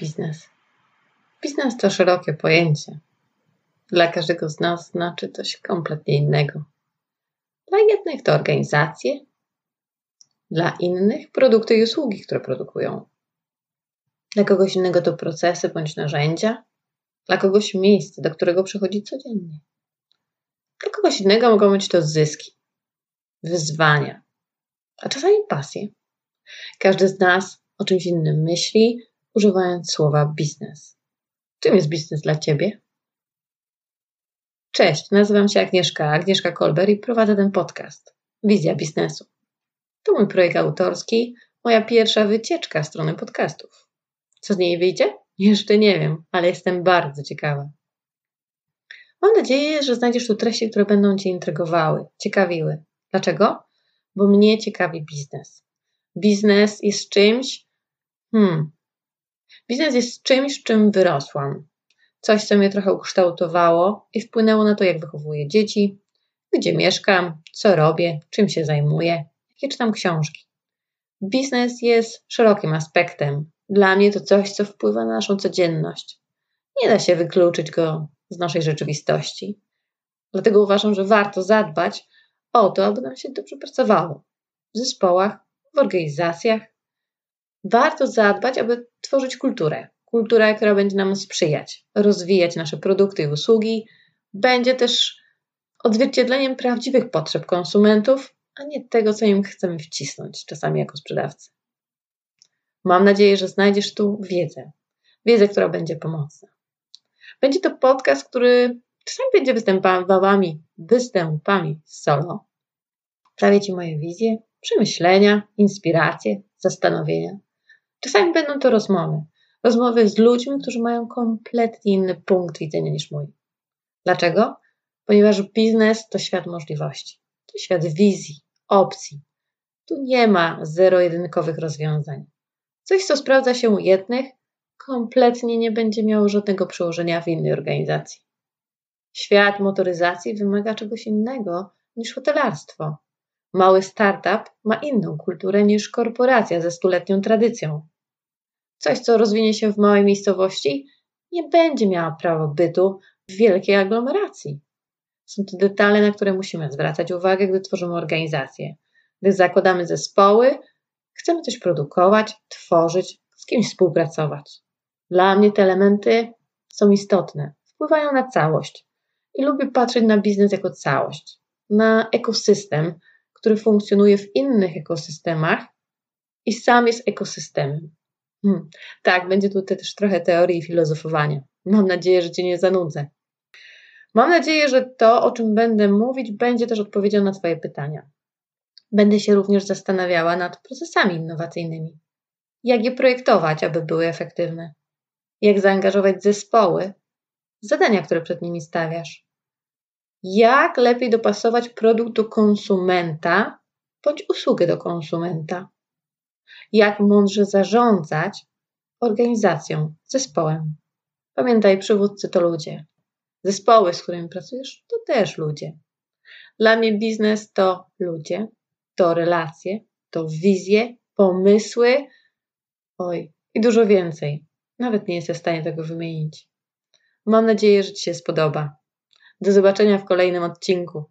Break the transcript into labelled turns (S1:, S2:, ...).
S1: biznes? Biznes to szerokie pojęcie. Dla każdego z nas znaczy coś kompletnie innego. Dla jednych to organizacje, dla innych produkty i usługi, które produkują. Dla kogoś innego to procesy bądź narzędzia, dla kogoś miejsce, do którego przychodzi codziennie. Dla kogoś innego mogą być to zyski, wyzwania, a czasami pasje. Każdy z nas o czymś innym myśli, używając słowa biznes. Czym jest biznes dla Ciebie? Cześć, nazywam się Agnieszka, Agnieszka Kolber i prowadzę ten podcast Wizja Biznesu. To mój projekt autorski, moja pierwsza wycieczka w stronę podcastów. Co z niej wyjdzie? Jeszcze nie wiem, ale jestem bardzo ciekawa. Mam nadzieję, że znajdziesz tu treści, które będą Cię intrygowały, ciekawiły. Dlaczego? Bo mnie ciekawi biznes. Biznes jest czymś, hmm, biznes jest czymś, czym wyrosłam. Coś, co mnie trochę ukształtowało i wpłynęło na to, jak wychowuję dzieci, gdzie mieszkam, co robię, czym się zajmuję, jakie czytam książki. Biznes jest szerokim aspektem. Dla mnie to coś, co wpływa na naszą codzienność. Nie da się wykluczyć go z naszej rzeczywistości. Dlatego uważam, że warto zadbać o to, aby nam się dobrze pracowało w zespołach, w organizacjach. Warto zadbać, aby tworzyć kulturę. Kulturę, która będzie nam sprzyjać, rozwijać nasze produkty i usługi, będzie też odzwierciedleniem prawdziwych potrzeb konsumentów, a nie tego, co im chcemy wcisnąć, czasami jako sprzedawcy. Mam nadzieję, że znajdziesz tu wiedzę, wiedzę, która będzie pomocna. Będzie to podcast, który czasami będzie występowami, występami solo. Prawię Ci moje wizje, przemyślenia, inspiracje, zastanowienia. Czasami będą to rozmowy. Rozmowy z ludźmi, którzy mają kompletnie inny punkt widzenia niż mój. Dlaczego? Ponieważ biznes to świat możliwości, to świat wizji, opcji. Tu nie ma zero-jedynkowych rozwiązań. Coś, co sprawdza się u jednych, kompletnie nie będzie miało żadnego przełożenia w innej organizacji. Świat motoryzacji wymaga czegoś innego niż hotelarstwo. Mały startup ma inną kulturę niż korporacja ze stuletnią tradycją. Coś, co rozwinie się w małej miejscowości, nie będzie miało prawa bytu w wielkiej aglomeracji. Są to detale, na które musimy zwracać uwagę, gdy tworzymy organizację. Gdy zakładamy zespoły, chcemy coś produkować, tworzyć, z kimś współpracować. Dla mnie te elementy są istotne, wpływają na całość i lubię patrzeć na biznes jako całość, na ekosystem, który funkcjonuje w innych ekosystemach i sam jest ekosystemem. Hmm. Tak, będzie tutaj też trochę teorii i filozofowania. Mam nadzieję, że Cię nie zanudzę. Mam nadzieję, że to, o czym będę mówić, będzie też odpowiedzią na Twoje pytania. Będę się również zastanawiała nad procesami innowacyjnymi. Jak je projektować, aby były efektywne? Jak zaangażować zespoły w zadania, które przed nimi stawiasz? Jak lepiej dopasować produkt do konsumenta bądź usługę do konsumenta? Jak mądrze zarządzać organizacją, zespołem? Pamiętaj, przywódcy to ludzie. Zespoły, z którymi pracujesz, to też ludzie. Dla mnie biznes to ludzie, to relacje, to wizje, pomysły, oj, i dużo więcej. Nawet nie jestem w stanie tego wymienić. Mam nadzieję, że Ci się spodoba. Do zobaczenia w kolejnym odcinku.